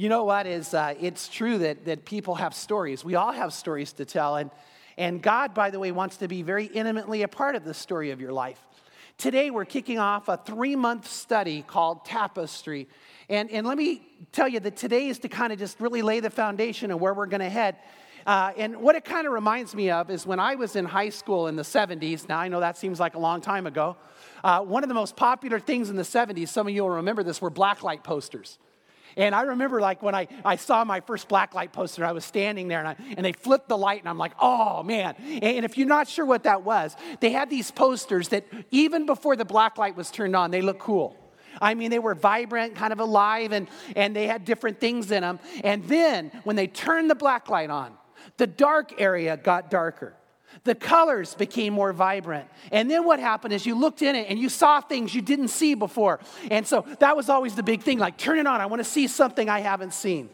You know what is uh, it's true that, that people have stories. We all have stories to tell. And, and God, by the way, wants to be very intimately a part of the story of your life. Today, we're kicking off a three month study called Tapestry. And, and let me tell you that today is to kind of just really lay the foundation of where we're going to head. Uh, and what it kind of reminds me of is when I was in high school in the 70s. Now, I know that seems like a long time ago. Uh, one of the most popular things in the 70s, some of you will remember this, were blacklight posters. And I remember like when I, I saw my first blacklight poster, I was standing there and, I, and they flipped the light and I'm like, oh man. And if you're not sure what that was, they had these posters that even before the blacklight was turned on, they looked cool. I mean, they were vibrant, kind of alive, and, and they had different things in them. And then when they turned the blacklight on, the dark area got darker. The colors became more vibrant. And then what happened is you looked in it and you saw things you didn't see before. And so that was always the big thing like, turn it on. I want to see something I haven't seen.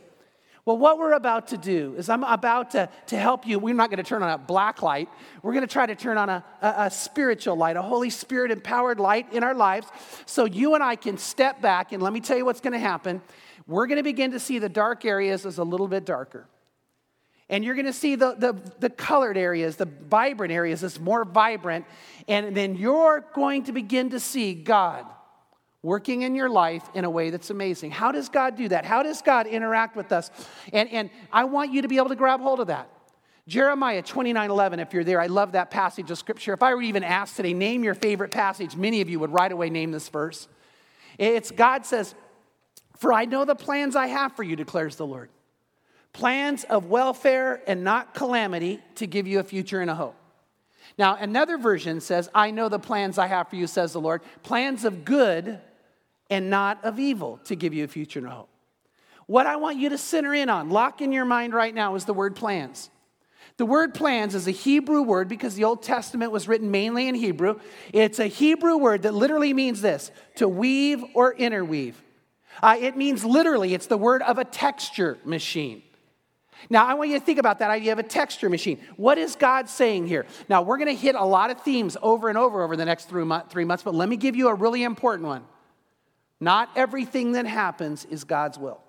Well, what we're about to do is I'm about to, to help you. We're not going to turn on a black light. We're going to try to turn on a, a, a spiritual light, a Holy Spirit empowered light in our lives so you and I can step back. And let me tell you what's going to happen. We're going to begin to see the dark areas as a little bit darker. And you're going to see the, the, the, colored areas, the vibrant areas, as more vibrant. And then you're going to begin to see God working in your life in a way that's amazing. How does God do that? How does God interact with us? And, and I want you to be able to grab hold of that. Jeremiah 29 11, if you're there, I love that passage of scripture. If I were even asked today, name your favorite passage, many of you would right away name this verse. It's God says, For I know the plans I have for you, declares the Lord plans of welfare and not calamity to give you a future and a hope. Now, another version says, I know the plans I have for you, says the Lord, plans of good and not of evil to give you a future and a hope. What I want you to center in on, lock in your mind right now, is the word plans. The word plans is a Hebrew word because the Old Testament was written mainly in Hebrew. It's a Hebrew word that literally means this to weave or interweave. Uh, it means literally, it's the word of a texture machine. Now, I want you to think about that idea of a texture machine. What is God saying here? Now, we're going to hit a lot of themes over and over over the next three months, but let me give you a really important one. Not everything that happens is God's will.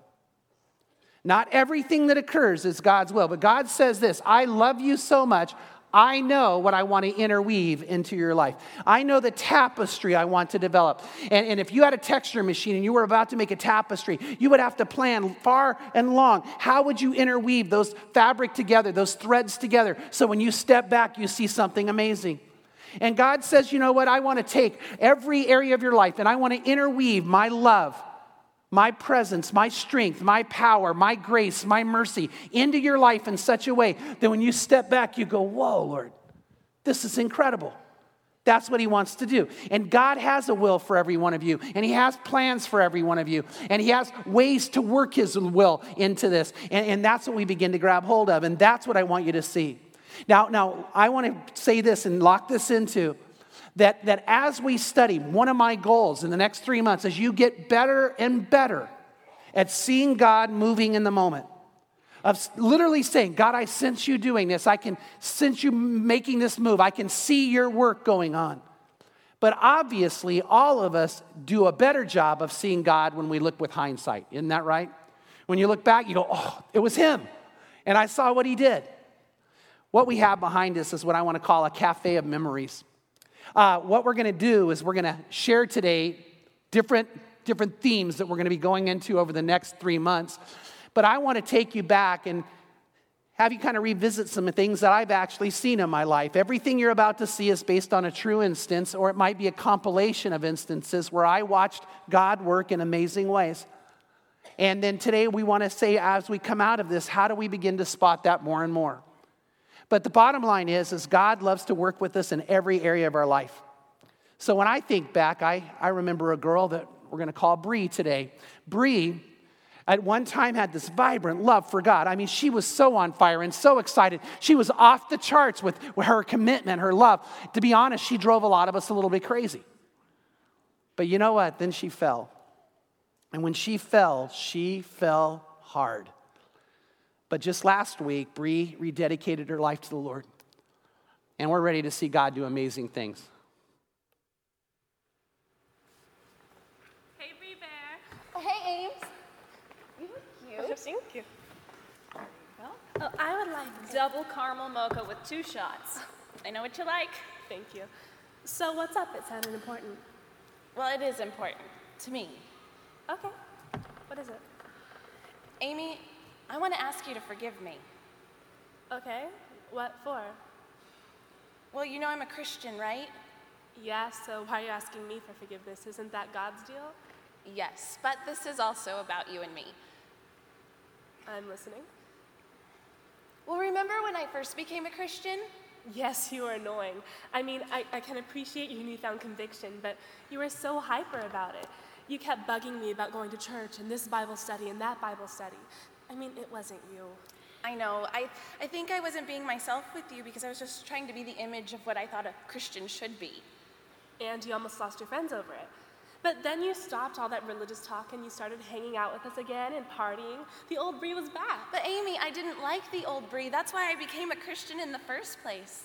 Not everything that occurs is God's will. But God says this I love you so much, I know what I want to interweave into your life. I know the tapestry I want to develop. And, and, if you had a texture machine and you were about to make a tapestry, you would have to plan far and long. How would you interweave those fabric together, those threads together, so when you step back, you see something amazing? And God says, you know what? I want to take every area of your life and I want to interweave my love my presence, my strength, my power, my grace, my mercy into your life in such a way that when you step back, you go, Whoa, Lord, this is incredible. That's what he wants to do. And God has a will for every one of you, and he has plans for every one of you, and he has ways to work his will into this. And, and that's what we begin to grab hold of, and that's what I want you to see. Now, now I want to say this and lock this into that, that as we study, one of my goals in the next three months is you get better and better at seeing God moving in the moment. Of literally saying, God, I sense you doing this. I can sense you making this move. I can see your work going on. But obviously, all of us do a better job of seeing God when we look with hindsight. Isn't that right? When you look back, you go, oh, it was him. And I saw what he did. What we have behind us is what I want to call a cafe of memories. Uh, what we're going to do is we're going to share today different, different themes that we're going to be going into over the next three months. But I want to take you back and have you kind of revisit some things that I've actually seen in my life. Everything you're about to see is based on a true instance, or it might be a compilation of instances where I watched God work in amazing ways. And then today we want to say, as we come out of this, how do we begin to spot that more and more? But the bottom line is, is God loves to work with us in every area of our life. So when I think back, I, I remember a girl that we're going to call Bree today. Bree at one time had this vibrant love for God. I mean, she was so on fire and so excited. She was off the charts with, with her commitment, her love. To be honest, she drove a lot of us a little bit crazy. But you know what? Then she fell. And when she fell, she fell hard. But just last week, Bree rededicated her life to the Lord. And we're ready to see God do amazing things. Hey, Bree Bear. Hey, Ames. You look oh, you. Thank you. Oh, I would like double caramel mocha with two shots. I know what you like. Thank you. So what's up? It sounded important. Well, it is important to me. Okay. What is it? Amy, I want to ask you to forgive me. Okay. What for? Well, you know I'm a Christian, right? Yeah, so why are you asking me for forgiveness? Isn't that God's deal? Yes, but this is also about you and me. I'm listening. Well, remember when I first became a Christian? Yes, you were annoying. I mean, I, I can appreciate your newfound conviction, but you were so hyper about it. You kept bugging me about going to church and this Bible study and that Bible study. I mean, it wasn't you. I know. I, I think I wasn't being myself with you because I was just trying to be the image of what I thought a Christian should be. And you almost lost your friends over it. But then you stopped all that religious talk and you started hanging out with us again and partying. The old Bree was back. But Amy, I didn't like the old Bree. That's why I became a Christian in the first place.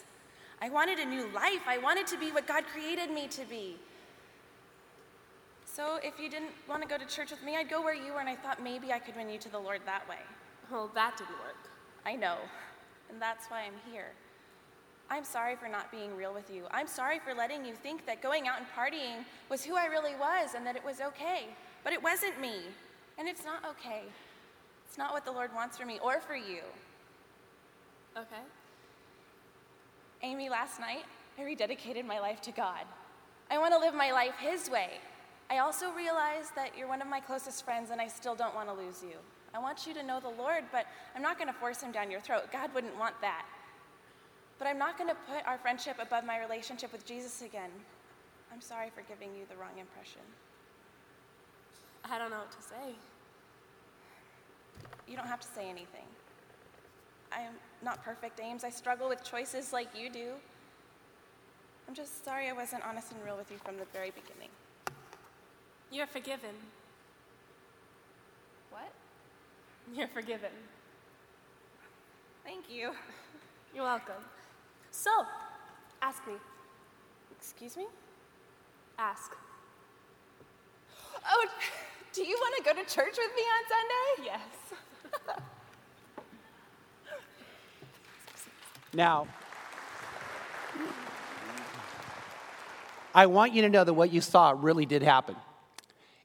I wanted a new life. I wanted to be what God created me to be. So if you didn't want to go to church with me, I'd go where you were, and I thought maybe I could win you to the Lord that way. Well, that didn't work. I know, and that's why I'm here. I'm sorry for not being real with you. I'm sorry for letting you think that going out and partying was who I really was and that it was okay. But it wasn't me, and it's not okay. It's not what the Lord wants for me or for you. Okay. Amy, last night, I rededicated my life to God. I want to live my life His way. I also realize that you're one of my closest friends, and I still don't want to lose you. I want you to know the Lord, but I'm not going to force Him down your throat. God wouldn't want that. But I'm not going to put our friendship above my relationship with Jesus again. I'm sorry for giving you the wrong impression. I don't know what to say. You don't have to say anything. I am not perfect, Ames. I struggle with choices like you do. I'm just sorry I wasn't honest and real with you from the very beginning. You're forgiven. What? You're forgiven. Thank you. You're welcome. So, ask me. Excuse me? Ask. Oh, do you want to go to church with me on Sunday? Yes. Now, I want you to know that what you saw really did happen.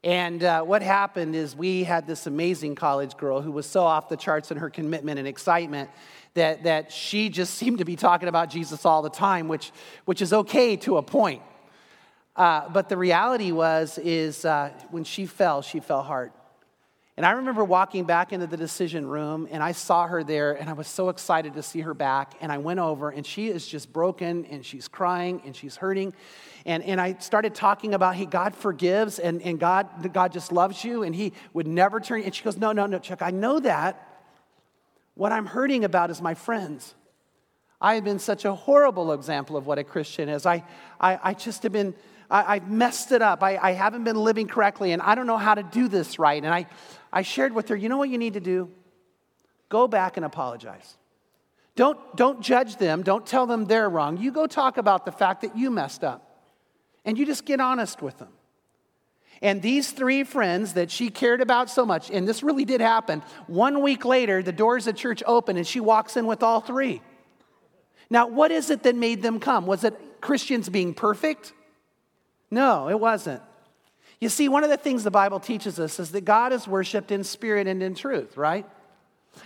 And uh, what happened is we had this amazing college girl who was so off the charts in her commitment and excitement that, that she just seemed to be talking about Jesus all the time, which, which is okay to a point. Uh, but the reality was, is uh, when she fell, she fell hard. And I remember walking back into the decision room and I saw her there and I was so excited to see her back. And I went over and she is just broken and she's crying and she's hurting. And, and I started talking about, hey, God forgives and, and God, God just loves you and he would never turn. And she goes, no, no, no, Chuck, I know that. What I'm hurting about is my friends. I have been such a horrible example of what a Christian is. I, I, I just have been, I, have messed it up. I, I haven't been living correctly and I don't know how to do this right. And I, I shared with her, you know what you need to do? Go back and apologize. Don't, don't judge them. Don't tell them they're wrong. You go talk about the fact that you messed up. And you just get honest with them. And these three friends that she cared about so much, and this really did happen, one week later, the doors of church open and she walks in with all three. Now, what is it that made them come? Was it Christians being perfect? No, it wasn't. You see, one of the things the Bible teaches us is that God is worshiped in spirit and in truth, right?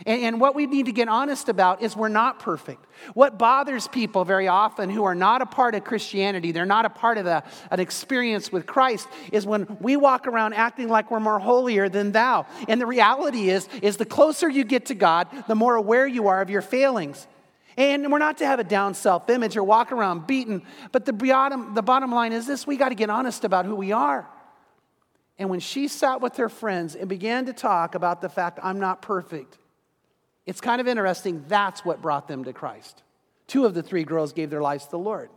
And, and, what we need to get honest about is we're not perfect. What bothers people very often who are not a part of Christianity, they're not a part of the, an experience with Christ, is when we walk around acting like we're more holier than thou. And the reality is, is the closer you get to God, the more aware you are of your failings. And we're not to have a down self image or walk around beaten, but the bottom, the bottom line is this we got to get honest about who we are. And when she sat with her friends and began to talk about the fact, I'm not perfect, it's kind of interesting. That's what brought them to Christ. Two of the three girls gave their lives to the Lord.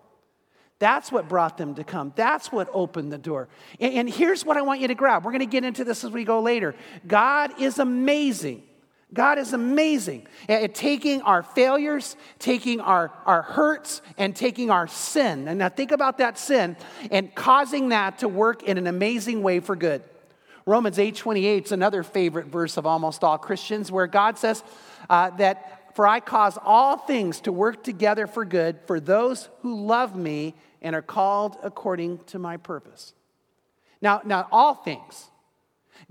That's what brought them to come. That's what opened the door. And, here's what I want you to grab. We're going to get into this as we go later. God is amazing. God is amazing at taking our failures, taking our, our hurts, and taking our sin. And now think about that sin and causing that to work in an amazing way for good. Romans 8:28 is another favorite verse of almost all Christians where God says uh, that for I cause all things to work together for good for those who love me and are called according to my purpose. Now, now all things.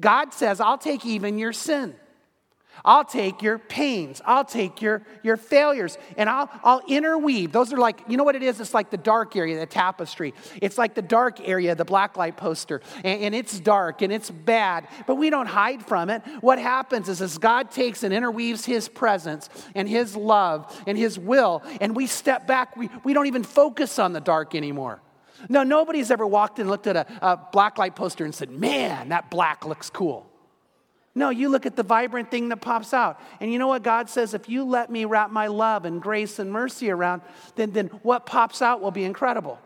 God says, I'll take even your sin. I'll take your pains. I'll take your, your failures and I'll, I'll interweave. Those are like, you know what it is? It's like the dark area, the tapestry. It's like the dark area, the blacklight poster. And, and it's dark and it's bad, but we don't hide from it. What happens is as God takes and interweaves his presence and his love and his will, and we step back, we, we don't even focus on the dark anymore. No, nobody's ever walked and looked at a, a blacklight poster and said, man, that black looks cool. No, you look at the vibrant thing that pops out. And you know what God says? If you let me wrap my love and grace and mercy around, then, then what pops out will be incredible.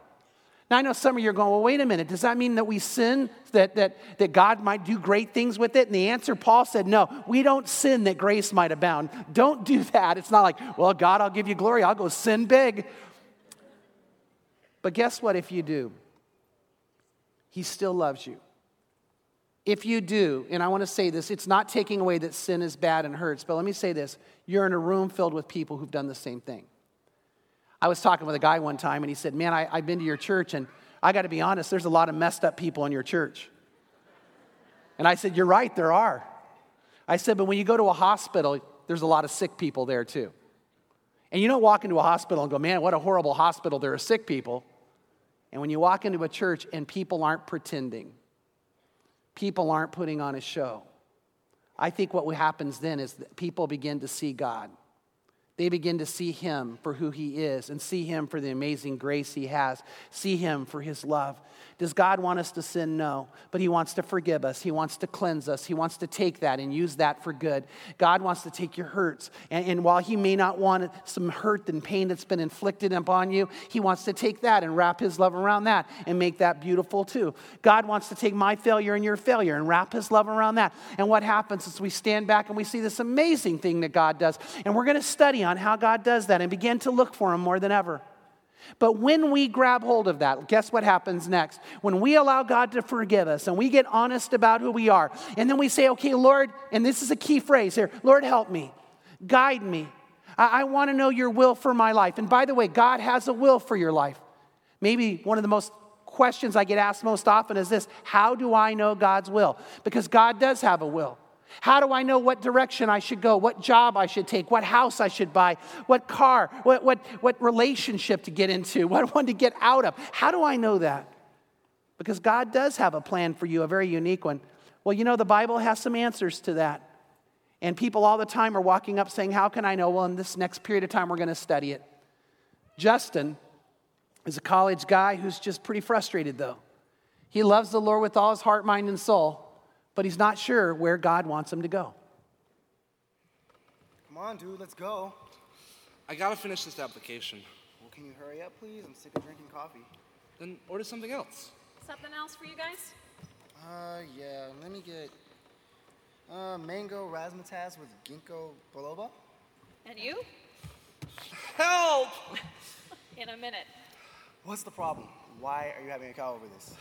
Now, I know some of you are going, well, wait a minute. Does that mean that we sin, that, that, that God might do great things with it? And the answer, Paul said, no, we don't sin that grace might abound. Don't do that. It's not like, well, God, I'll give you glory. I'll go sin big. But guess what if you do? He still loves you. If you do, and I want to say this, it's not taking away that sin is bad and hurts, but let me say this you're in a room filled with people who've done the same thing. I was talking with a guy one time, and he said, Man, I, have been to your church, and I got to be honest, there's a lot of messed up people in your church. And I said, You're right, there are. I said, But when you go to a hospital, there's a lot of sick people there too. And you don't walk into a hospital and go, Man, what a horrible hospital, there are sick people. And when you walk into a church and people aren't pretending, people aren't putting on a show. I think what happens then is that people begin to see God. They begin to see Him for who He is and see Him for the amazing grace He has, see Him for His love. Does God want us to sin? No. But He wants to forgive us. He wants to cleanse us. He wants to take that and use that for good. God wants to take your hurts. And, and, while He may not want some hurt and pain that's been inflicted upon you, He wants to take that and wrap His love around that and make that beautiful too. God wants to take my failure and your failure and wrap His love around that. And what happens is we stand back and we see this amazing thing that God does. And we're going to study on how God does that and begin to look for Him more than ever. But when we grab hold of that, guess what happens next? When we allow God to forgive us and we get honest about who we are, and then we say, okay, Lord, and this is a key phrase here Lord, help me, guide me. I, I want to know your will for my life. And by the way, God has a will for your life. Maybe one of the most questions I get asked most often is this How do I know God's will? Because God does have a will. How do I know what direction I should go, what job I should take, what house I should buy, what car, what, what, what relationship to get into, what one to get out of? How do I know that? Because God does have a plan for you, a very unique one. Well, you know, the Bible has some answers to that. And people all the time are walking up saying, How can I know? Well, in this next period of time, we're going to study it. Justin is a college guy who's just pretty frustrated, though. He loves the Lord with all his heart, mind, and soul but he's not sure where God wants him to go. Come on, dude, let's go. I gotta finish this application. Well, can you hurry up, please? I'm sick of drinking coffee. Then order something else. Something else for you guys? Uh, yeah, let me get uh, mango razzmatazz with ginkgo biloba. And you? Help! In a minute. What's the problem? Why are you having a cow over this?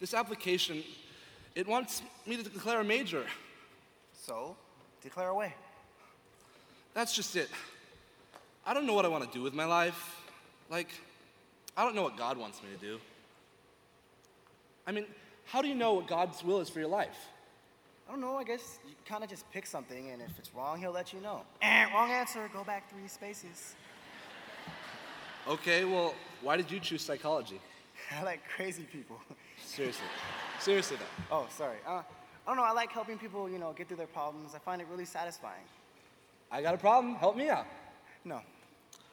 This application it wants me to declare a major. So, declare away. That's just it. I don't know what I want to do with my life. Like, I don't know what God wants me to do. I mean, how do you know what God's will is for your life? I don't know. I guess you kind of just pick something, and if it's wrong, he'll let you know. Eh, wrong answer. Go back three spaces. Okay, well, why did you choose psychology? I like crazy people. Seriously. Seriously, though. Oh, sorry. Uh, I don't know. I like helping people, you know, get through their problems. I find it really satisfying. I got a problem. Help me out. No.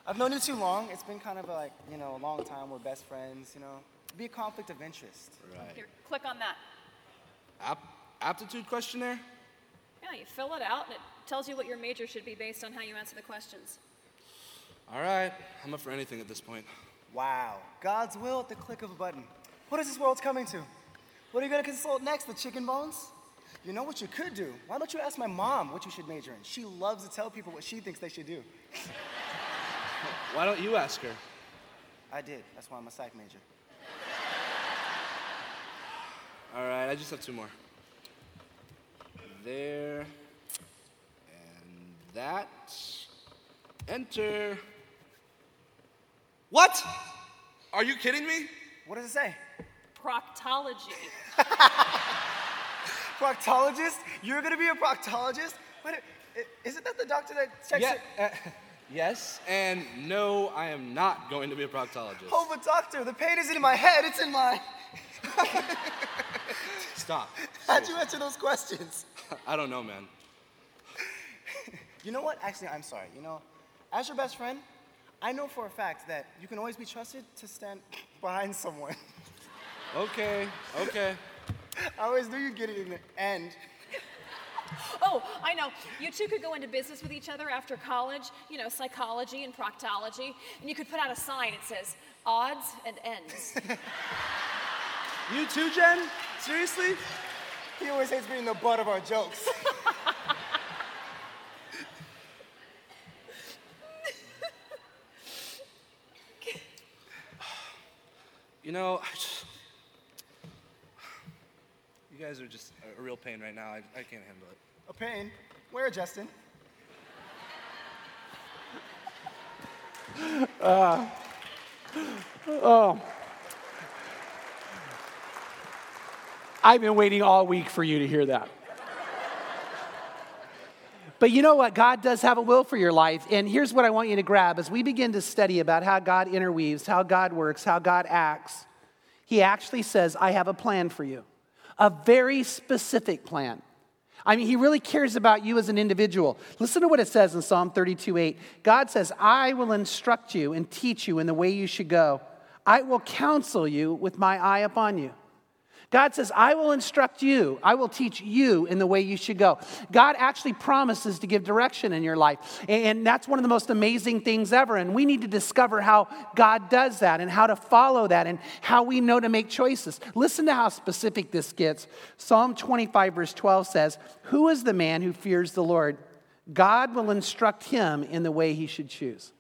I've known you too long. It's been kind of like, you know, a long time. We're best friends, you know. It'd Be a conflict of interest. Right. Here, click on that. App- aptitude questionnaire? Yeah, you fill it out and it tells you what your major should be based on how you answer the questions. All right. I'm up for anything at this point. Wow. God's will at the click of a button. What is this world coming to? What are you going to consult next? The chicken bones? You know what you could do? Why don't you ask my mom what you should major in? She loves to tell people what she thinks they should do. Why don't you ask her? I did. That's why I'm a psych major. All right, I just have two more. there, and that. Enter. What? Are you kidding me? What does it say? Proctology. Proctologist? You're gonna be a proctologist? Wait, isn't that the doctor that checks Yeah. it? uh, yes, and no, I am not going to be a proctologist. Oh, but doctor, the pain isn't in my head, it's in my. Stop. How'd you answer those questions? I don't know, man. You know what? Actually, I'm sorry. You know, as your best friend, I know for a fact that you can always be trusted to stand behind someone. Okay, okay. I always knew you'd get it in the end. Oh, I know. You two could go into business with each other after college, you know, psychology and proctology, and you could put out a sign that says odds and ends. You too, Jen? Seriously? He always hates being the butt of our jokes. You know, I just, you guys are just a- a real pain right now. I, I can't handle it. a pain. Where, Justin? Uh, oh. I've been waiting all week for you to hear that. But you know what? God does have a will for your life. And here's what I want you to grab as we begin to study about how God interweaves, how God works, how God acts. He actually says, I have a plan for you, a very specific plan. I mean, he really cares about you as an individual. Listen to what it says in Psalm 32 8. God says, I will instruct you and teach you in the way you should go. I will counsel you with my eye upon you. God says, I will instruct you. I will teach you in the way you should go. God actually promises to give direction in your life. And that's one of the most amazing things ever. And we need to discover how God does that and how to follow that and how we know to make choices. Listen to how specific this gets. Psalm 25, verse 12 says, Who is the man who fears the Lord? God will instruct him in the way he should choose.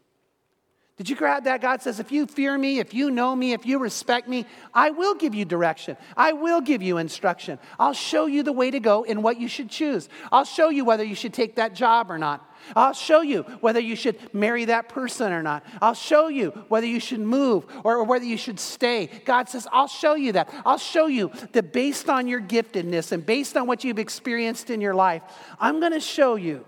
Did you grab that? God says, if you fear me, if you know me, if you respect me, I will give you direction. I will give you instruction. I'll show you the way to go and what you should choose. I'll show you whether you should take that job or not. I'll show you whether you should marry that person or not. I'll show you whether you should move or, or whether you should stay. God says, I'll show you that. I'll show you that based on your giftedness and based on what you've experienced in your life, I'm going to show you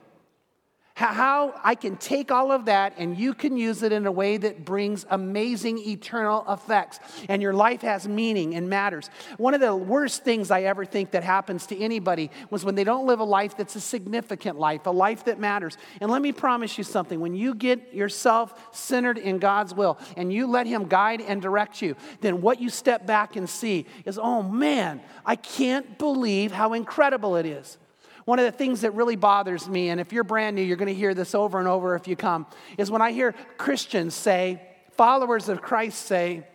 how I can take all of that and you can use it in a way that brings amazing eternal effects. And your life has meaning and matters. One of the worst things I ever think that happens to anybody was when they don't live a life that's a significant life, a life that matters. And let me promise you something when you get yourself centered in God's will and you let Him guide and direct you, then what you step back and see is, oh man, I can't believe how incredible it is. One of the things that really bothers me, and if you're brand new, you're going to hear this over and over if you come, is when I hear Christians say, followers of Christ say,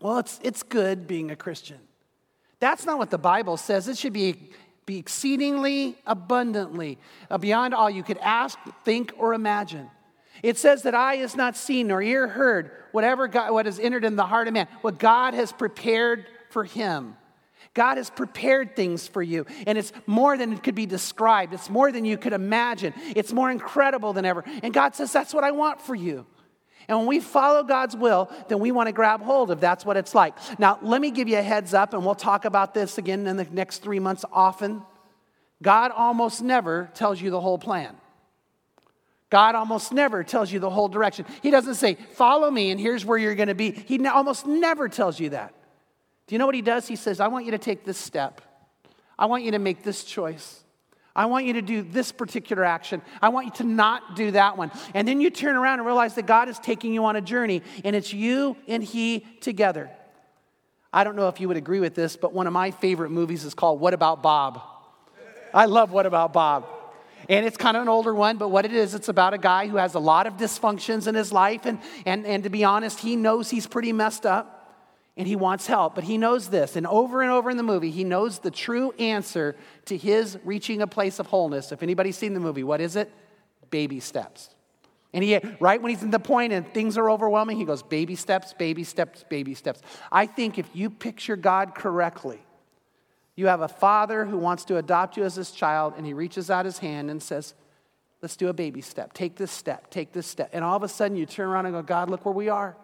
well, it's, it's good being a Christian. That's not what the Bible says. It should be, be exceedingly abundantly, uh, beyond all you could ask, think, or imagine. It says that eye is not seen nor ear heard, whatever God, what is entered in the heart of man, what God has prepared for him. God has prepared things for you, and it's more than it could be described. It's more than you could imagine. It's more incredible than ever. And God says, That's what I want for you. And when we follow God's will, then we want to grab hold of that's what it's like. Now, let me give you a heads up, and we'll talk about this again in the next three months often. God almost never tells you the whole plan. God almost never tells you the whole direction. He doesn't say, Follow me, and here's where you're going to be. He almost never tells you that. Do you know what he does? He says, I want you to take this step. I want you to make this choice. I want you to do this particular action. I want you to not do that one. And then you turn around and realize that God is taking you on a journey, and it's you and He together. I don't know if you would agree with this, but one of my favorite movies is called What About Bob? I love What About Bob. And it's kind of an older one, but what it is, it's about a guy who has a lot of dysfunctions in his life. And, and, and to be honest, he knows he's pretty messed up and he wants help, but he knows this. And over and over in the movie, he knows the true answer to his reaching a place of wholeness. If anybody's seen the movie, what is it? Baby steps. And he, right when he's in the point and things are overwhelming, he goes, baby steps, baby steps, baby steps. I think if you picture God correctly, You have a father who wants to adopt you as his child, and he reaches out his hand and says, Let's do a baby step. Take this step, take this step. And all of a sudden, you turn around and go, God, look where we are.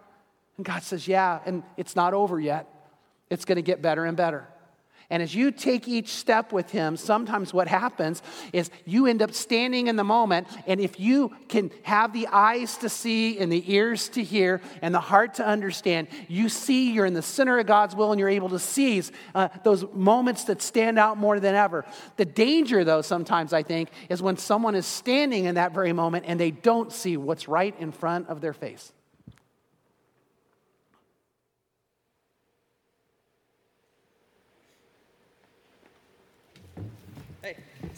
And God says, Yeah, and it's not over yet. It's going to get better and better. And as you take each step with him, sometimes what happens is you end up standing in the moment. And if you can have the eyes to see and the ears to hear and the heart to understand, you see you're in the center of God's will and you're able to seize uh, those moments that stand out more than ever. The danger, though, sometimes I think, is when someone is standing in that very moment and they don't see what's right in front of their face.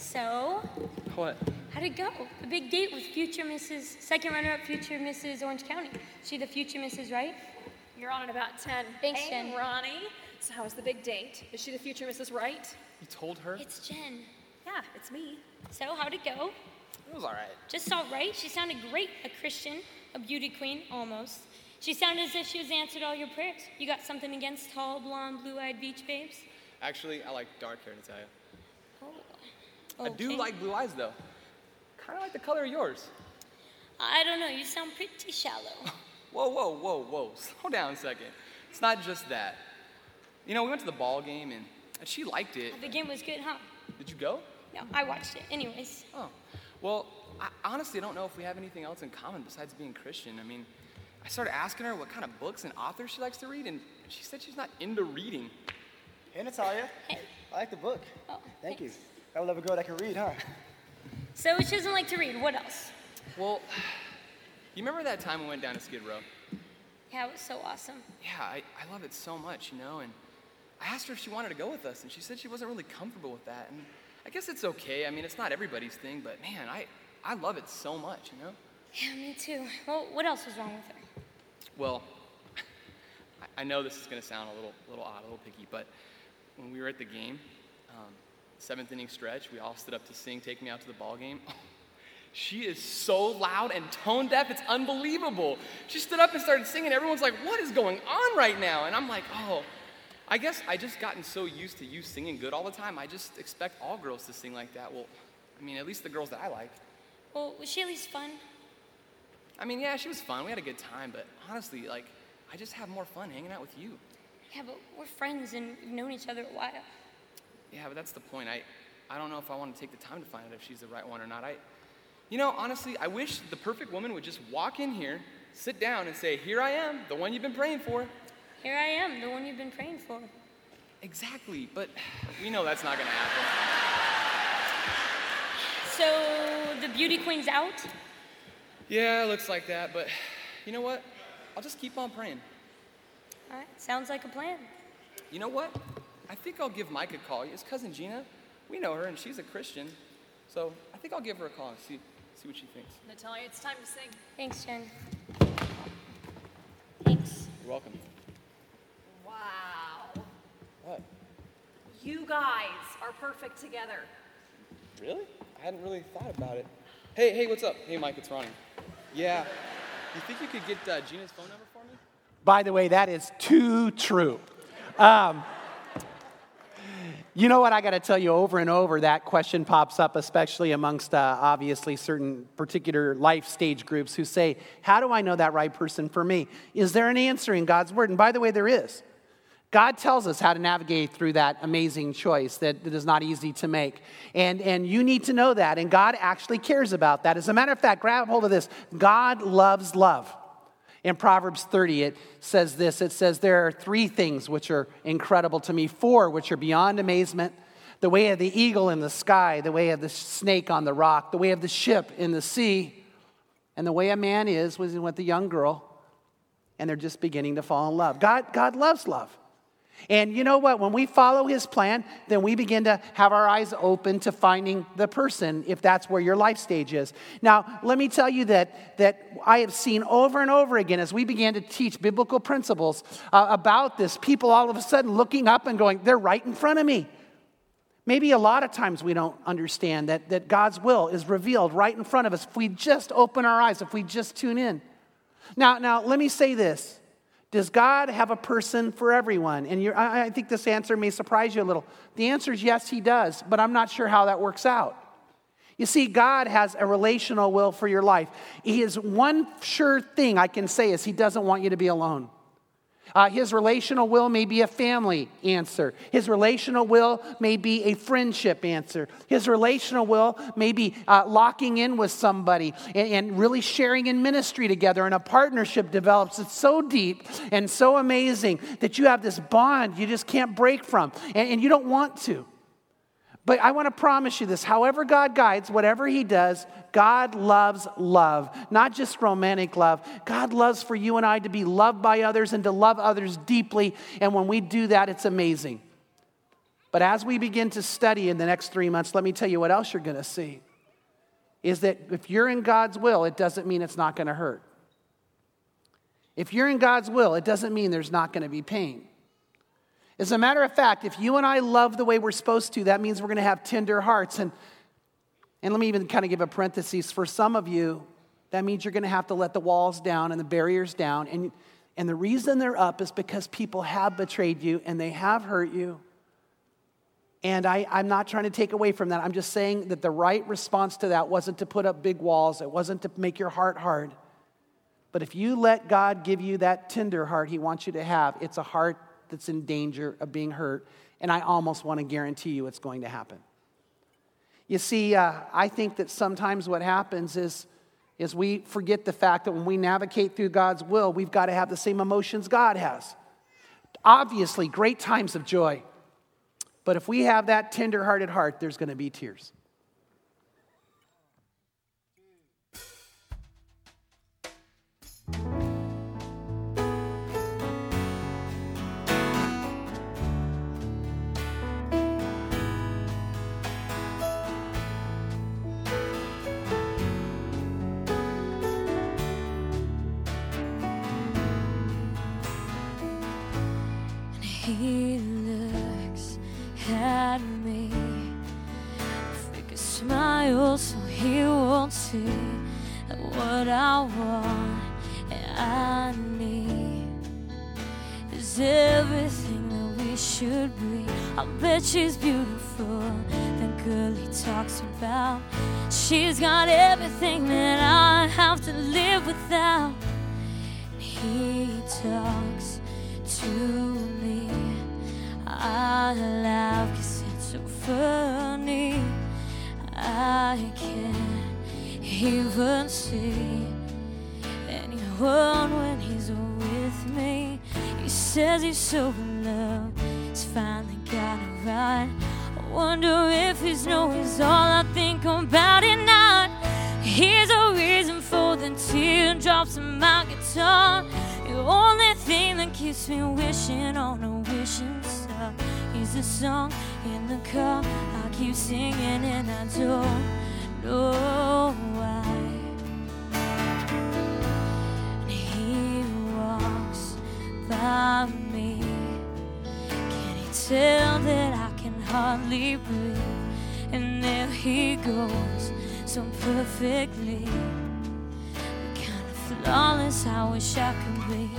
So, What? how'd it go? The big date with future Mrs. Second runner-up, future Mrs. Orange County. She the future Mrs. Right? You're on at about 10. Thanks, hey, Jen. Ronnie. So, how was the big date? Is she the future Mrs. Right? You told her? It's Jen. Yeah, it's me. So, how'd it go? It was all right. Just all right. She sounded great. A Christian, a beauty queen, almost. She sounded as if she has answered all your prayers. You got something against tall, blonde, blue-eyed beach babes? Actually, I like dark hair, Natalia. Oh. I do like blue eyes, though. Kind of like the color of yours. I don't know. You sound pretty shallow. Whoa, whoa, whoa, whoa. Slow down a second. It's not just that. You know, we went to the ball game and, and she liked it. the game was good, huh? Did you go? No, I watched it. Anyways. Oh. Well, I honestly don't know if we have anything else in common besides being Christian. I mean, I started asking her what kind of books and authors she likes to read, and she said she's not into reading. Hey, Natalia. Hey. I like the book. Oh, Thank you. Thanks. I love a girl that can read, huh? So she doesn't like to read. What else? Well, you remember that time we went down to Skid Row? Yeah, it was so awesome. Yeah, I, I love it so much, you know, and I asked her if she wanted to go with us, and she said she wasn't really comfortable with that. And I guess it's okay. I mean, it's not everybody's thing, but man, I, I love it so much, you know? Yeah, me too. Well, what else was wrong with her? Well, I, I know this is going to sound a little, little odd, a little picky, but when we were at the game, um, seventh inning stretch, we all stood up to sing "Take Me Out to the Ball Game." She is so loud and tone deaf, it's unbelievable. She stood up and started singing. Everyone's like, What is going on right now? And I'm like, Oh, I guess I just gotten so used to you singing good all the time. I just expect all girls to sing like that. Well, I mean, at least the girls that I like. Well, was she at least fun? I mean, yeah, she was fun. We had a good time, but honestly, like, I just have more fun hanging out with you. Yeah, but we're friends and we've known each other a while. Yeah, but that's the point. I, I don't know if I want to take the time to find out if she's the right one or not. I, you know, honestly, I wish the perfect woman would just walk in here, sit down, and say, Here I am, the one you've been praying for. Here I am, the one you've been praying for. Exactly, but we know that's not going to happen. So the beauty queen's out? Yeah, it looks like that, but you know what? I'll just keep on praying. All right, sounds like a plan. You know what? I think I'll give Mike a call. His cousin Gina, we know her, and she's a Christian. So I think I'll give her a call and see, see what she thinks. Natalia, it's time to sing. Thanks, Jen. Thanks. You're welcome. Wow. What? You guys are perfect together. Really? I hadn't really thought about it. Hey, hey, what's up? Hey, Mike, it's Ronnie. Yeah. You think you could get uh, Gina's phone number for me? By the way, that is too true. Um, you know what? I got to tell you over and over that question pops up, especially amongst uh, obviously certain particular life stage groups who say, How do I know that right person for me? Is there an answer in God's word? And by the way, there is. God tells us how to navigate through that amazing choice that, that is not easy to make. And, and you need to know that. And God actually cares about that. As a matter of fact, grab hold of this God loves love. In Proverbs 30, it says this it says, There are three things which are incredible to me, four which are beyond amazement the way of the eagle in the sky, the way of the snake on the rock, the way of the ship in the sea, and the way a man is with the young girl, and they're just beginning to fall in love. God, God loves love. And you know what? When we follow his plan, then we begin to have our eyes open to finding the person if that's where your life stage is. Now, let me tell you that, that I have seen over and over again as we began to teach biblical principles uh, about this, people all of a sudden looking up and going, they're right in front of me. Maybe a lot of times we don't understand that, that God's will is revealed right in front of us if we just open our eyes, if we just tune in. Now, now let me say this. Does God have a person for everyone? And I, think this answer may surprise you a little. The answer is yes, He does, but I'm not sure how that works out. You see, God has a relational will for your life. He is one sure thing I can say is He doesn't want you to be alone. Uh, his relational will may be a family answer. His relational will may be a friendship answer. His relational will may be uh, locking in with somebody and, and, really sharing in ministry together, and a partnership develops. It's so deep and so amazing that you have this bond you just can't break from, and, and you don't want to. But I want to promise you this however God guides, whatever He does, God loves love, not just romantic love. God loves for you and I to be loved by others and to love others deeply. And when we do that, it's amazing. But as we begin to study in the next three months, let me tell you what else you're going to see is that if you're in God's will, it doesn't mean it's not going to hurt. If you're in God's will, it doesn't mean there's not going to be pain. As a matter of fact, if you and I love the way we're supposed to, that means we're going to have tender hearts. And, and let me even kind of give a parenthesis. For some of you, that means you're going to have to let the walls down and the barriers down. And, and the reason they're up is because people have betrayed you and they have hurt you. And I, I'm not trying to take away from that. I'm just saying that the right response to that wasn't to put up big walls, it wasn't to make your heart hard. But if you let God give you that tender heart He wants you to have, it's a heart that's in danger of being hurt, and I almost want to guarantee you it's going to happen. You see, uh, I think that sometimes what happens is, is we forget the fact that when we navigate through God's will, we've got to have the same emotions God has. Obviously, great times of joy. But if we have that tender-hearted heart, there's going to be tears. He looks at me, fake a smile so he won't see what I want and I need is everything that we should be. I bet she's beautiful, the girl he talks about. She's got everything that I have to live without. Keeps me wishing on a wishing star is a song in the car I keep singing and I don't know why. And he walks by me. Can he tell that I can hardly breathe? And there he goes so perfectly flawless, I wish I could be.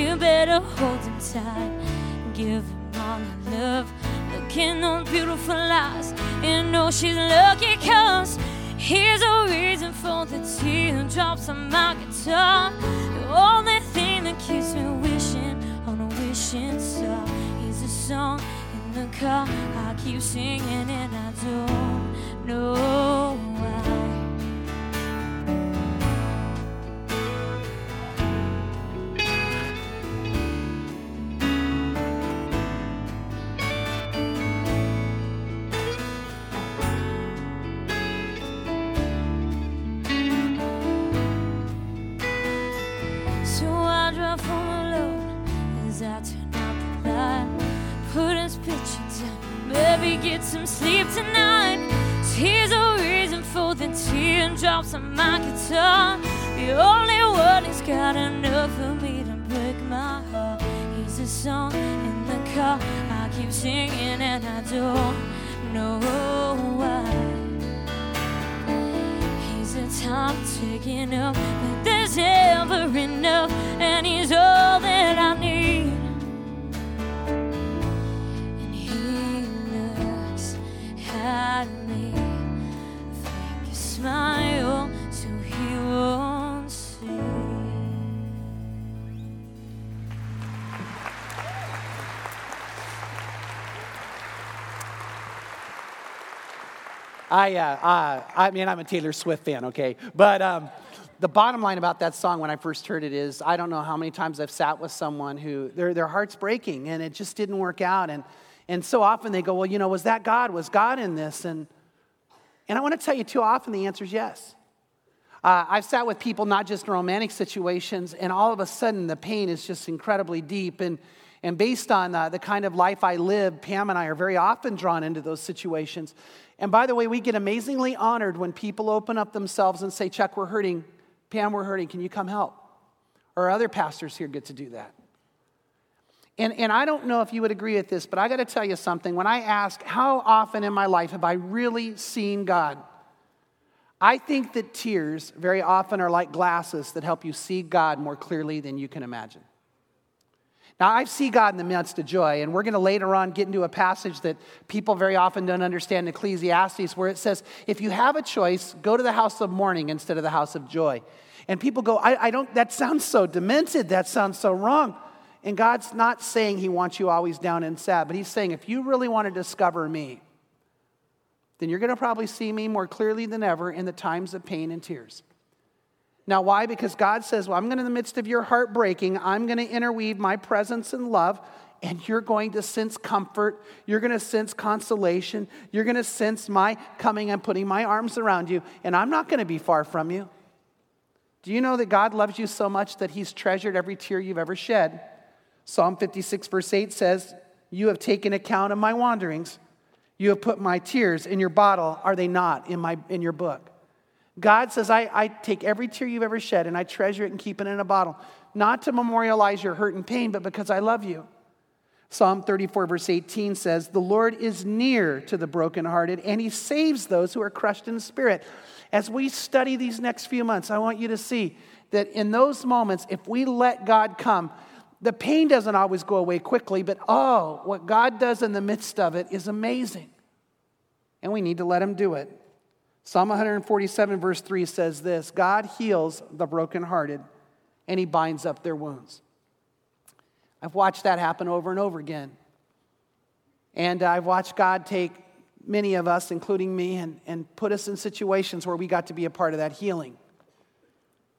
You better hold him tight, give him all the love. Look in those beautiful eyes, and know she's lucky cause here's a reason for the teardrops on my guitar. The only thing that keeps me wishing on a wishing star is a song in the car I keep singing and I don't know why. Got enough for me to break my heart. He's a song in the car I keep singing and I don't know why. He's a time taking up, but there's never enough, and he's all that I I, uh, uh, I mean, I'm a Taylor Swift fan, okay? But um, the bottom line about that song when I first heard it is I don't know how many times I've sat with someone who their, their heart's breaking and it just didn't work out. And, and so often they go, Well, you know, was that God? Was God in this? And, and I want to tell you, too often the answer is yes. Uh, I've sat with people, not just in romantic situations, and all of a sudden the pain is just incredibly deep. And, and based on uh, the kind of life I live, Pam and I are very often drawn into those situations. And by the way, we get amazingly honored when people open up themselves and say, Chuck, we're hurting. Pam, we're hurting. Can you come help? Or other pastors here get to do that. And, and I don't know if you would agree with this, but I got to tell you something. When I ask, how often in my life have I really seen God? I think that tears very often are like glasses that help you see God more clearly than you can imagine. Now, I see God in the midst of joy, and we're going to later on get into a passage that people very often don't understand Ecclesiastes, where it says, if you have a choice, go to the house of mourning instead of the house of joy. And people go, I, I don't, that sounds so demented, that sounds so wrong. And God's not saying He wants you always down and sad, but He's saying, if you really want to discover me, then you're going to probably see me more clearly than ever in the times of pain and tears. Now, why? Because God says, Well, I'm going to, in the midst of your heart breaking, I'm going to interweave my presence and love, and you're going to sense comfort. You're going to sense consolation. You're going to sense my coming and putting my arms around you, and I'm not going to be far from you. Do you know that God loves you so much that He's treasured every tear you've ever shed? Psalm 56, verse 8 says, You have taken account of my wanderings. You have put my tears in your bottle. Are they not in, my, in your book? God says, I, I take every tear you've ever shed and I treasure it and keep it in a bottle, not to memorialize your hurt and pain, but because I love you. Psalm 34, verse 18 says, The Lord is near to the brokenhearted and he saves those who are crushed in spirit. As we study these next few months, I want you to see that in those moments, if we let God come, the pain doesn't always go away quickly, but oh, what God does in the midst of it is amazing. And we need to let him do it. Psalm 147, verse 3 says this God heals the brokenhearted and he binds up their wounds. I've watched that happen over and over again. And I've watched God take many of us, including me, and, and put us in situations where we got to be a part of that healing.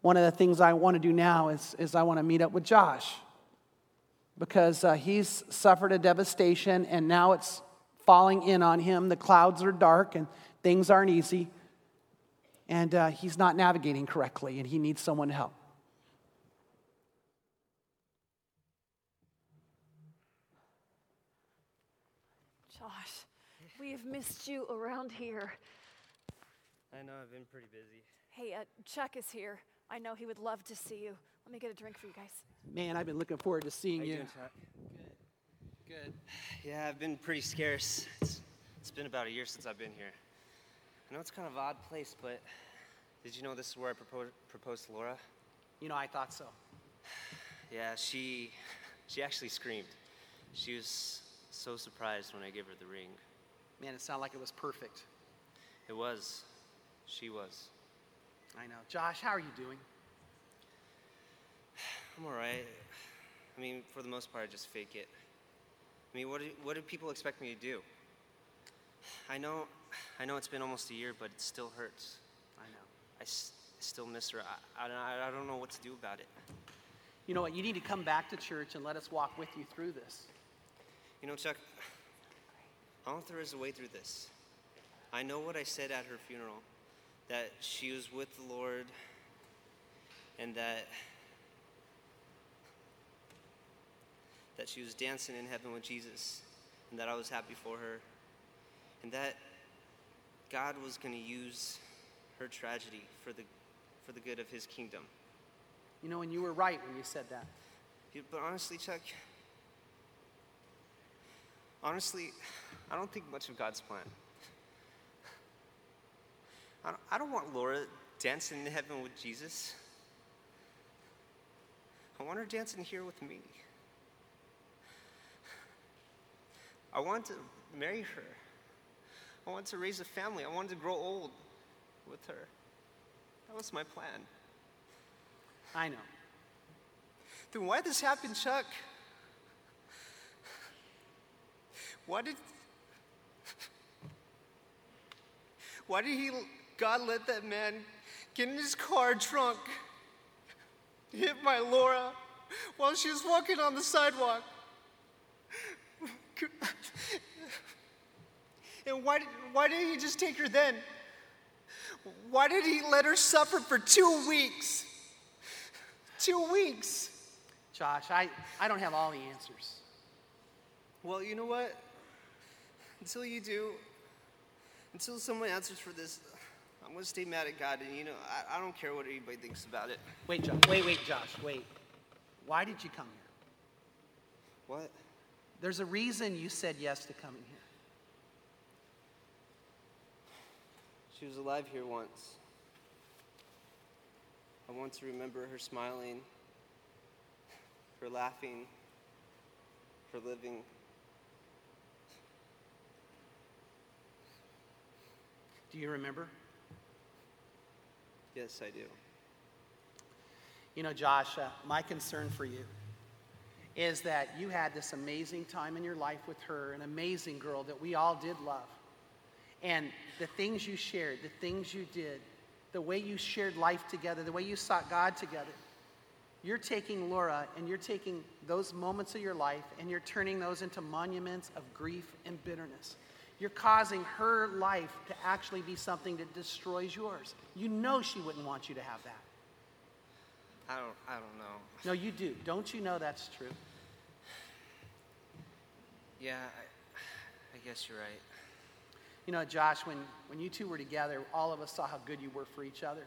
One of the things I want to do now is, is I want to meet up with Josh because uh, he's suffered a devastation and now it's falling in on him. The clouds are dark and things aren't easy and uh, he's not navigating correctly, and he needs someone to help. Josh, we have missed you around here. I know, I've been pretty busy. Hey, uh, Chuck is here. I know he would love to see you. Let me get a drink for you guys. Man, I've been looking forward to seeing How you. doing, Chuck? Good. Good. Yeah, I've been pretty scarce. It's, it's been about a year since I've been here. I know it's kind of an odd place, but did you know this is where I proposed, proposed to Laura? You know, I thought so. Yeah, she she actually screamed. She was so surprised when I gave her the ring. Man, it sounded like it was perfect. It was. She was. I know. Josh, how are you doing? I'm all right. I mean, for the most part, I just fake it. I mean, what do, what do people expect me to do? I know, I know it's been almost a year, but it still hurts. I know. I s- still miss her. I, I, don't- I, I don't know what to do about it. You know what? You need to come back to church and let us walk with you through this. You know, Chuck, I don't know if there is a way through this. I know what I said at her funeral that she was with the Lord and that that she was dancing in heaven with Jesus and that I was happy for her and that God was going to use her tragedy for the for the good of his kingdom. You know, and you were right when you said that. But honestly, Chuck, honestly, I don't think much of God's plan. I don't, I don't want Laura dancing in heaven with Jesus. I want her dancing here with me. I want to marry her. I wanted to raise a family. I wanted to grow old with her. That was my plan. I know. Then why did this happen, Chuck? Why did Why did he, God let that man get in his car drunk, hit my Laura while she was walking on the sidewalk? And why, did, why didn't he just take her then? Why did he let her suffer for two weeks? Two weeks. Josh, I, I don't have all the answers. Well, you know what? Until you do, until someone answers for this, I'm gonna stay mad at God, and you know, I, I don't care what anybody thinks about it. Wait, Josh. Wait, wait, Josh. Wait. Why did you come here? What? There's a reason you said yes to coming here. She was alive here once. I want to remember her smiling, her laughing, her living. Do you remember? Yes, I do. You know, Josh, uh, my concern for you is that you had this amazing time in your life with her, an amazing girl that we all did love. And the things you shared, the things you did, the way you shared life together, the way you sought God together, you're taking Laura and you're taking those moments of your life and you're turning those into monuments of grief and bitterness. You're causing her life to actually be something that destroys yours. You know she wouldn't want you to have that. I don't, I don't know. No, you do. Don't you know that's true? Yeah, I, I guess you're right. You know, Josh, when, when you two were together, all of us saw how good you were for each other.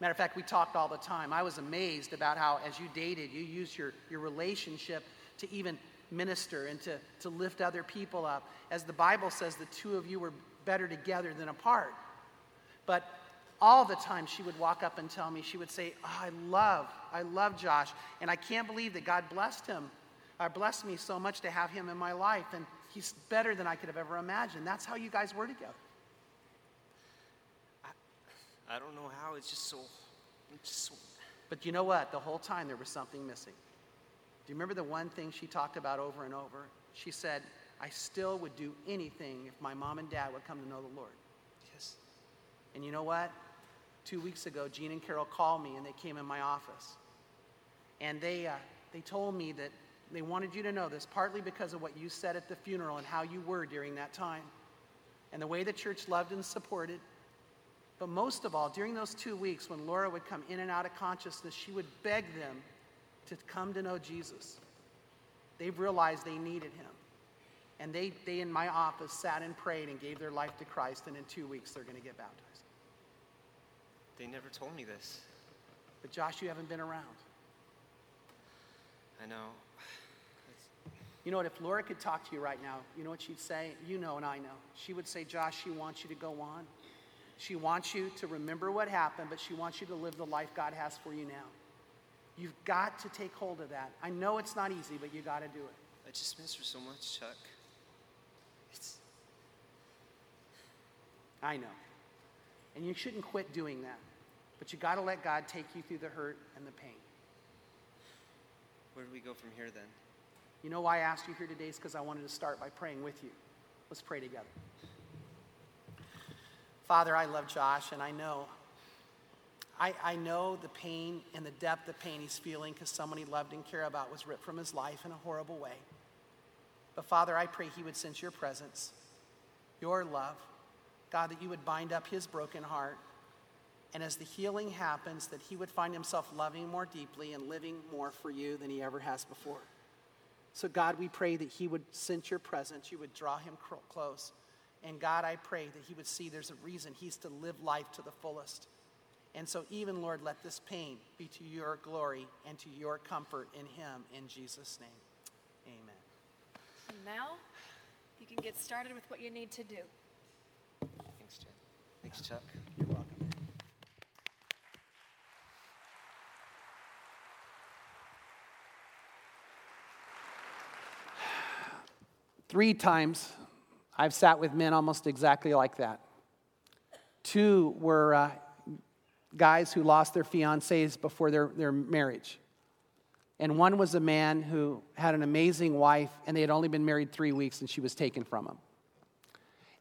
Matter of fact, we talked all the time. I was amazed about how, as you dated, you used your, your relationship to even minister and to, to lift other people up. As the Bible says, the two of you were better together than apart. But all the time she would walk up and tell me, she would say, oh, I love, I love Josh. And I can't believe that God blessed him, or blessed me so much to have him in my life. And he's better than I could have ever imagined. That's how you guys were together. I don't know how. It's just so. It's just so. But you know what? The whole time there was something missing. Do you remember the one thing she talked about over and over? She said, I still would do anything if my mom and dad would come to know the Lord. Yes. And you know what? Two weeks ago, Gene and Carol called me and they came in my office. And they, uh, they told me that they wanted you to know this, partly because of what you said at the funeral and how you were during that time, and the way the church loved and supported. But most of all, during those two weeks when Laura would come in and out of consciousness, she would beg them to come to know Jesus. They've realized they needed him. And they, they in my office sat and prayed and gave their life to Christ, and in two weeks they're going to get baptized. They never told me this. But Josh, you haven't been around. I know. You know what? If Laura could talk to you right now, you know what she'd say? You know, and I know. She would say, Josh, she wants you to go on. She wants you to remember what happened, but she wants you to live the life God has for you now. You've got to take hold of that. I know it's not easy, but you got to do it. I just miss her so much, Chuck. It's. I know. And you shouldn't quit doing that. But you got to let God take you through the hurt and the pain. Where do we go from here then? You know why I asked you here today is because I wanted to start by praying with you. Let's pray together. Father, I love Josh, and I know, I, I know the pain and the depth of pain he's feeling because someone he loved and cared about was ripped from his life in a horrible way. But Father, I pray he would sense your presence, your love, God, that you would bind up his broken heart. And as the healing happens, that he would find himself loving more deeply and living more for you than he ever has before. So, God, we pray that he would sense your presence, you would draw him close. And God, I pray that he would see there's a reason he's to live life to the fullest. And so, even, Lord, let this pain be to your glory and to your comfort in him. In Jesus' name, amen. And now, you can get started with what you need to do. Thanks, Chuck. Thanks, Chuck. You're welcome. Three times I've sat with men almost exactly like that. Two were uh, guys who lost their fiancées before their, their marriage. And one was a man who had an amazing wife, and they had only been married three weeks, and she was taken from him.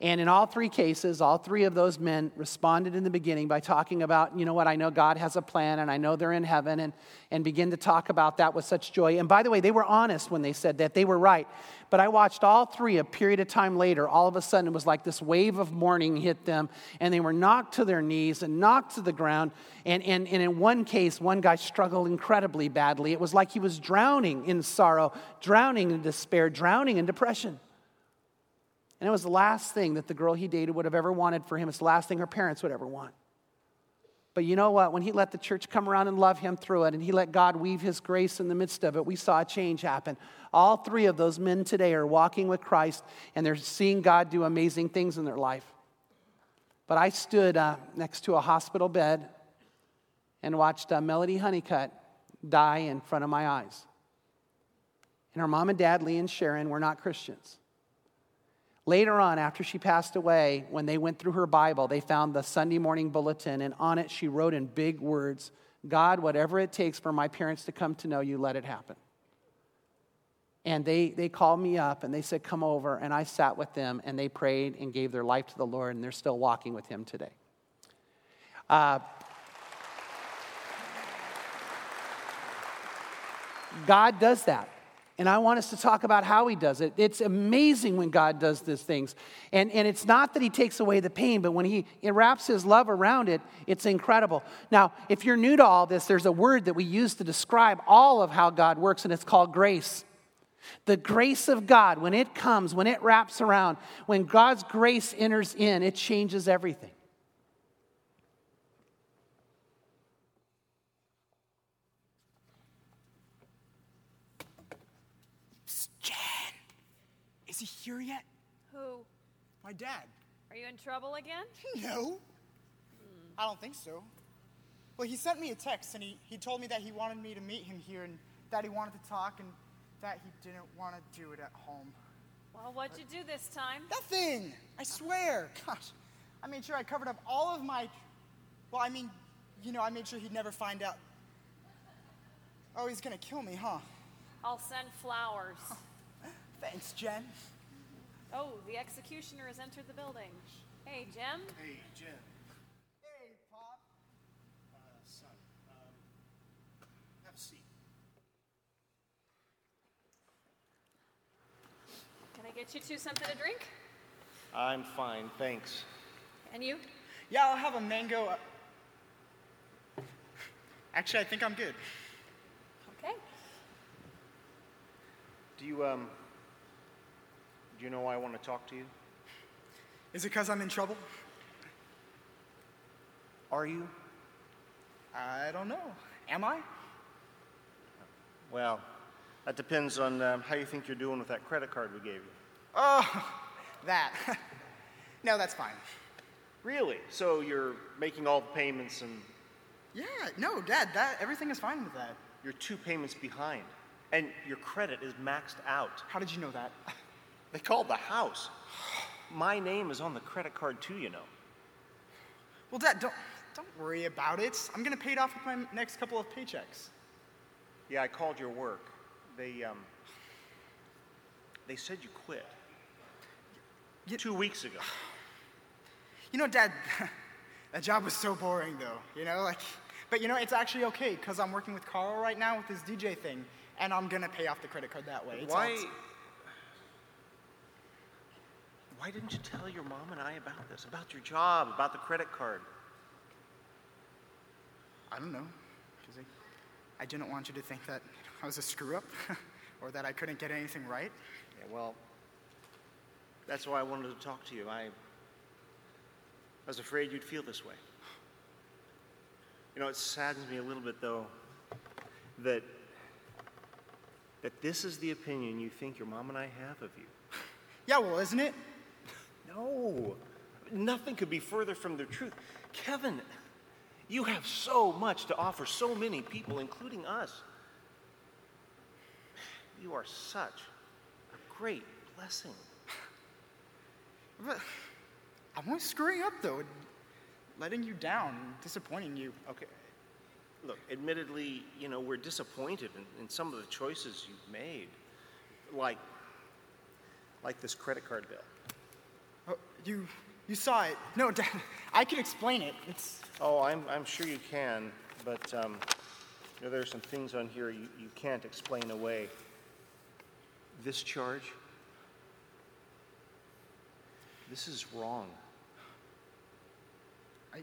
And in all three cases, all three of those men responded in the beginning by talking about, you know what, I know God has a plan and I know they're in heaven, and, and begin to talk about that with such joy. And by the way, they were honest when they said that. They were right. But I watched all three a period of time later. All of a sudden, it was like this wave of mourning hit them, and they were knocked to their knees and knocked to the ground. And, and, and in one case, one guy struggled incredibly badly. It was like he was drowning in sorrow, drowning in despair, drowning in depression. And it was the last thing that the girl he dated would have ever wanted for him. It's the last thing her parents would ever want. But you know what? When he let the church come around and love him through it, and he let God weave his grace in the midst of it, we saw a change happen. All three of those men today are walking with Christ, and they're seeing God do amazing things in their life. But I stood uh, next to a hospital bed and watched uh, Melody Honeycutt die in front of my eyes. And her mom and dad, Lee and Sharon, were not Christians. Later on, after she passed away, when they went through her Bible, they found the Sunday morning bulletin, and on it she wrote in big words God, whatever it takes for my parents to come to know you, let it happen. And they, they called me up and they said, Come over. And I sat with them and they prayed and gave their life to the Lord, and they're still walking with Him today. Uh, God does that. And I want us to talk about how he does it. It's amazing when God does these things. And, and it's not that he takes away the pain, but when he, wraps his love around it, it's incredible. Now, if you're new to all this, there's a word that we use to describe all of how God works, and it's called grace. The grace of God, when it comes, when it wraps around, when God's grace enters in, it changes everything. He here yet? Who? My dad. Are you in trouble again? No. I don't think so. Well, he sent me a text and he, he told me that he wanted me to meet him here and that he wanted to talk and that he didn't want to do it at home. Well, what'd you do this time? Nothing! I swear. Gosh, I made sure I covered up all of my. Well, I mean, you know, I made sure he'd never find out. Oh, he's gonna kill me, huh? I'll send flowers. Thanks, Jen. Oh, the executioner has entered the building. Hey, Jim. Hey, Jim. Hey, Pop. Uh, son, um, have a seat. Can I get you two something to drink? I'm fine, thanks. And you? Yeah, I'll have a mango. uh, Actually, I think I'm good. Okay. Do you, um, do you know why I want to talk to you? Is it because I'm in trouble? Are you? I don't know. Am I? Well, that depends on um, how you think you're doing with that credit card we gave you. Oh, that. no, that's fine. Really? So you're making all the payments and Yeah, no, Dad, that everything is fine with that. you're two payments behind. And your credit is maxed out. How did you know that? They called the house. My name is on the credit card too, you know. Well, Dad, don't don't worry about it. I'm gonna pay it off with my next couple of paychecks. Yeah, I called your work. They um they said you quit. Two weeks ago. You know, Dad, that job was so boring, though. You know, like, but you know, it's actually okay because I'm working with Carl right now with this DJ thing, and I'm gonna pay off the credit card that way. It's Why Why didn't you tell your mom and I about this? About your job, about the credit card? I don't know, because I, I didn't want you to think that I was a screw up or that I couldn't get anything right. Yeah, well, that's why I wanted to talk to you. I, I was afraid you'd feel this way. You know, it saddens me a little bit, though, that that this is the opinion you think your mom and I have of you. Yeah, well, isn't it? No, nothing could be further from the truth. Kevin, you have so much to offer so many people, including us. You are such a great blessing. I'm always screwing up, though, and letting you down, disappointing you. Okay. Look, admittedly, you know, we're disappointed in, in some of the choices you've made. Like, like this credit card bill. You, you saw it. No, Dad, I can explain it. It's. Oh, I'm, I'm sure you can, but um, you know, there are some things on here you, you can't explain away. This charge, this is wrong. I,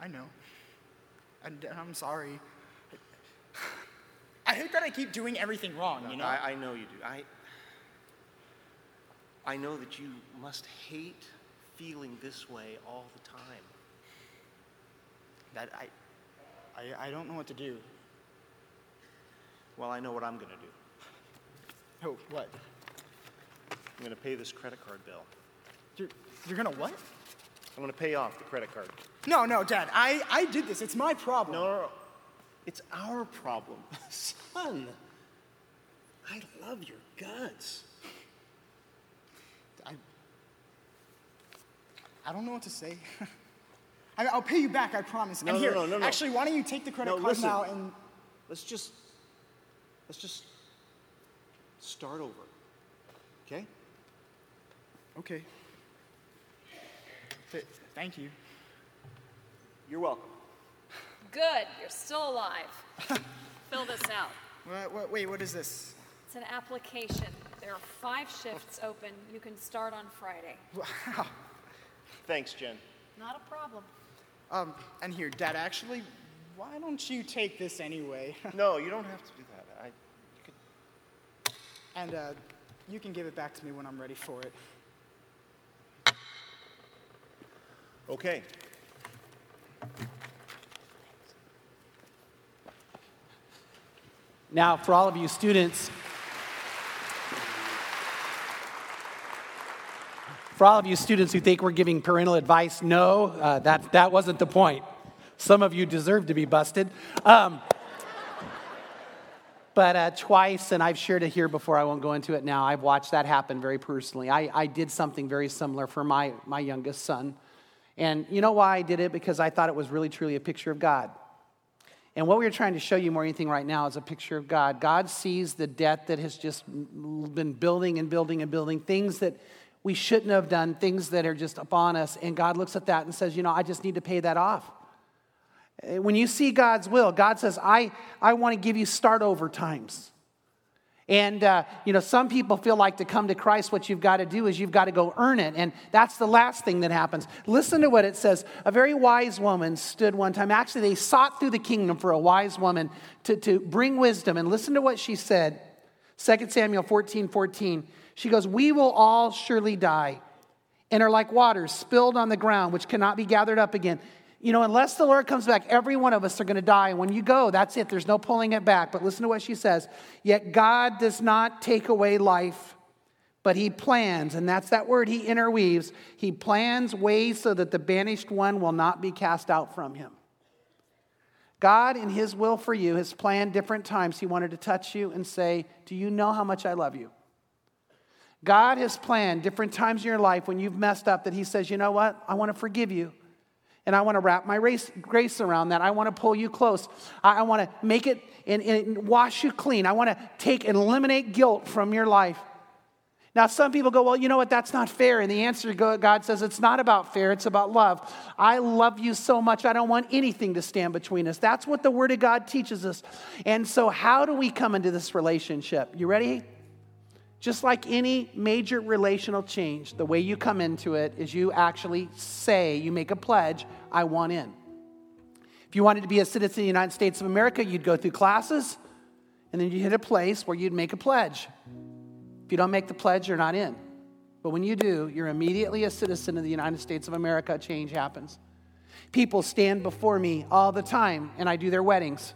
I know. And I'm sorry. I hate that I keep doing everything wrong, you know? I, I know you do. I, I know that you must hate feeling this way all the time. That I, I, I don't know what to do. Well, I know what I'm going to do. Oh, what? I'm going to pay this credit card bill. You're, you're gonna what? I'm going to pay off the credit card. No, no, Dad. I, I did this. It's my problem. No, no, no. It's our problem. Son, I love your guts. I don't know what to say. I, I'll pay you back, I promise. No, and no, here, no, no, no. actually, why don't you take the credit No, card listen. now and Let's just, let's just start over. Okay? Okay. Th- thank you. You're welcome. Good, you're still alive. Fill this out. What, what, wait, what is this? It's an application. There are five shifts open. You can start on Friday. Wow. Thanks, Jen. Not a problem. Um, and here, Dad, actually, why don't you take this anyway? No, you don't have to do that. I, you could, and uh, you can give it back to me when I'm ready for it. okay. Now, for all of you students, for all of you students who think we're giving parental advice, no, uh, that, that wasn't the point. Some of you deserve to be busted. Um, but uh, twice, and I've shared it here before, I won't go into it now, I've watched that happen very personally. I, I did something very similar for my, my youngest son. And you know why I did it? Because I thought it was really, truly a picture of God. And what we are trying to show you more than anything right now is a picture of God. God sees the debt that has just been building and building and building, things that we shouldn't have done, things that are just upon us. And God looks at that and says, You know, I just need to pay that off. Uh, When you see God's will, God says, I, I want to give you start over times. And, uh, you know, some people feel like to come to Christ, what you've got to do is you've got to go earn it. And that's the last thing that happens. Listen to what it says. A very wise woman stood one time. Actually, they sought through the kingdom for a wise woman to, to bring wisdom. And listen to what she said 2 Samuel 14 14. She goes, We will all surely die and are like waters spilled on the ground, which cannot be gathered up again. You know, unless the Lord comes back, every one of us are going to die. And when you go, that's it. There's no pulling it back. But listen to what she says. Yet God does not take away life, but He plans, and that's that word He interweaves. He plans ways so that the banished one will not be cast out from Him. God, in His will for you, has planned different times. He wanted to touch you and say, Do you know how much I love you? God has planned different times in your life when you've messed up that He says, You know what? I want to forgive you. And I want to wrap my race, grace around that. I want to pull you close. I, I want to make it and, and wash you clean. I want to take and eliminate guilt from your life. Now, some people go, Well, you know what? That's not fair. And the answer, God says, it's not about fair, it's about love. I love you so much, I don't want anything to stand between us. That's what the Word of God teaches us. And so, how do we come into this relationship? You ready? Just like any major relational change, the way you come into it is you actually say, you make a pledge, I want in. If you wanted to be a citizen of the United States of America, you'd go through classes, and then you hit a place where you'd make a pledge. If you don't make the pledge, you're not in. But when you do, you're immediately a citizen of the United States of America. Change happens. People stand before me all the time, and I do their weddings.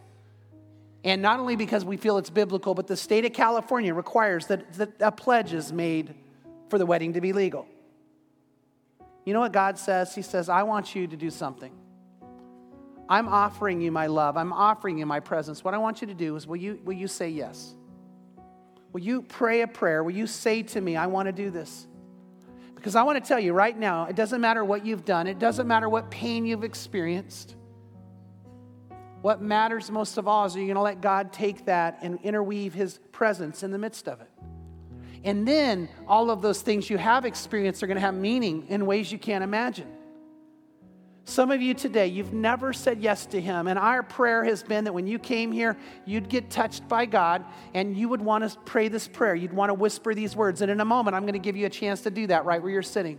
And not only because we feel it's biblical, but the state of California requires that, that a pledge is made for the wedding to be legal. You know what God says? He says, I want you to do something. I'm offering you my love. I'm offering you my presence. What I want you to do is, will you, will you say yes? Will you pray a prayer? Will you say to me, I want to do this? Because I want to tell you right now, it doesn't matter what you've done, it doesn't matter what pain you've experienced. What matters most of all is are you going to let God take that and interweave His presence in the midst of it? And then all of those things you have experienced are going to have meaning in ways you can't imagine. Some of you today, you've never said yes to Him. And our prayer has been that when you came here, you'd get touched by God and you would want to pray this prayer. You'd want to whisper these words. And in a moment, I'm going to give you a chance to do that right where you're sitting.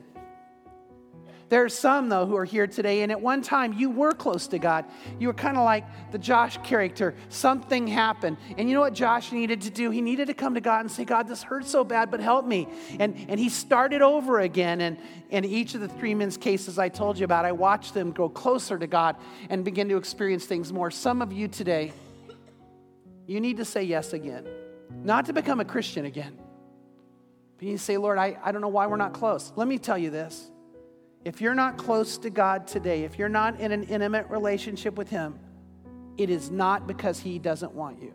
There are some, though, who are here today, and at one time you were close to God. You were kind of like the Josh character. Something happened. And you know what Josh needed to do? He needed to come to God and say, God, this hurts so bad, but help me. And, and he started over again. And in each of the three men's cases I told you about, I watched them go closer to God and begin to experience things more. Some of you today, you need to say yes again, not to become a Christian again. But you say, Lord, I, I don't know why we're not close. Let me tell you this. If you're not close to God today, if you're not in an intimate relationship with Him, it is not because He doesn't want you.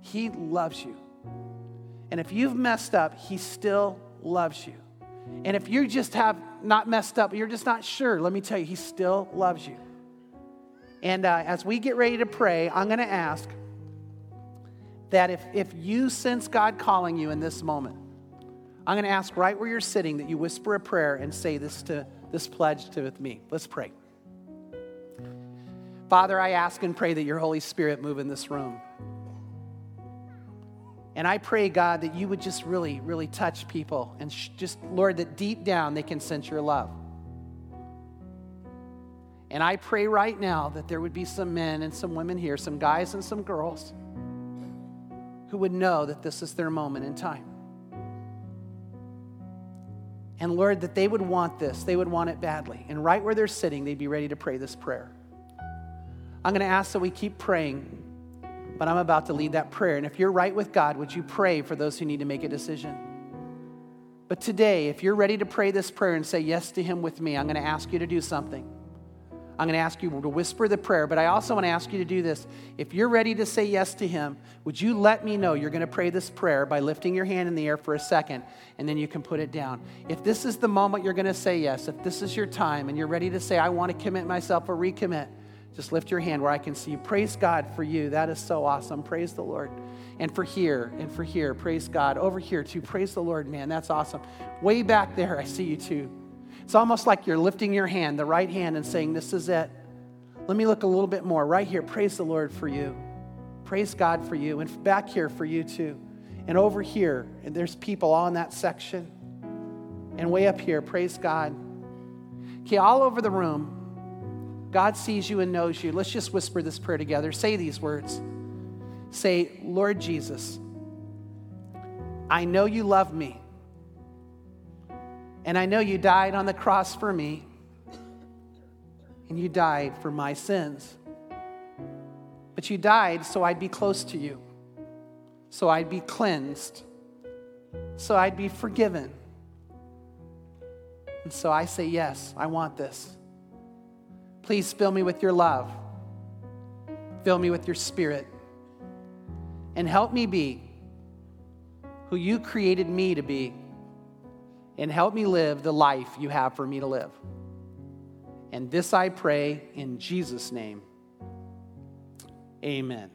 He loves you. And if you've messed up, He still loves you. And if you just have not messed up, you're just not sure, let me tell you, He still loves you. And uh, as we get ready to pray, I'm going to ask that if, if you sense God calling you in this moment, I'm going to ask right where you're sitting that you whisper a prayer and say this to this pledge to with me. Let's pray. Father, I ask and pray that your Holy Spirit move in this room. And I pray, God, that you would just really, really touch people and sh- just, Lord, that deep down they can sense your love. And I pray right now that there would be some men and some women here, some guys and some girls, who would know that this is their moment in time. And Lord, that they would want this, they would want it badly. And right where they're sitting, they'd be ready to pray this prayer. I'm going to ask that we keep praying, but I'm about to lead that prayer. And if you're right with God, would you pray for those who need to make a decision? But today, if you're ready to pray this prayer and say yes to Him with me, I'm going to ask you to do something. I'm going to ask you to whisper the prayer, but I also want to ask you to do this. If you're ready to say yes to Him, would you let me know you're going to pray this prayer by lifting your hand in the air for a second, and then you can put it down. If this is the moment you're going to say yes, if this is your time and you're ready to say, I want to commit myself or recommit, just lift your hand where I can see you. Praise God for you. That is so awesome. Praise the Lord. And for here, and for here, praise God. Over here, too. Praise the Lord, man. That's awesome. Way back there, I see you too. It's almost like you're lifting your hand, the right hand, and saying, This is it. Let me look a little bit more. Right here, praise the Lord for you. Praise God for you. And back here for you too. And over here, and there's people all in that section. And way up here, praise God. Okay, all over the room, God sees you and knows you. Let's just whisper this prayer together. Say these words Say, Lord Jesus, I know you love me. And I know you died on the cross for me, and you died for my sins. But you died so I'd be close to you, so I'd be cleansed, so I'd be forgiven. And so I say, Yes, I want this. Please fill me with your love, fill me with your spirit, and help me be who you created me to be and help me live the life you have for me to live. And this I pray in Jesus' name. Amen.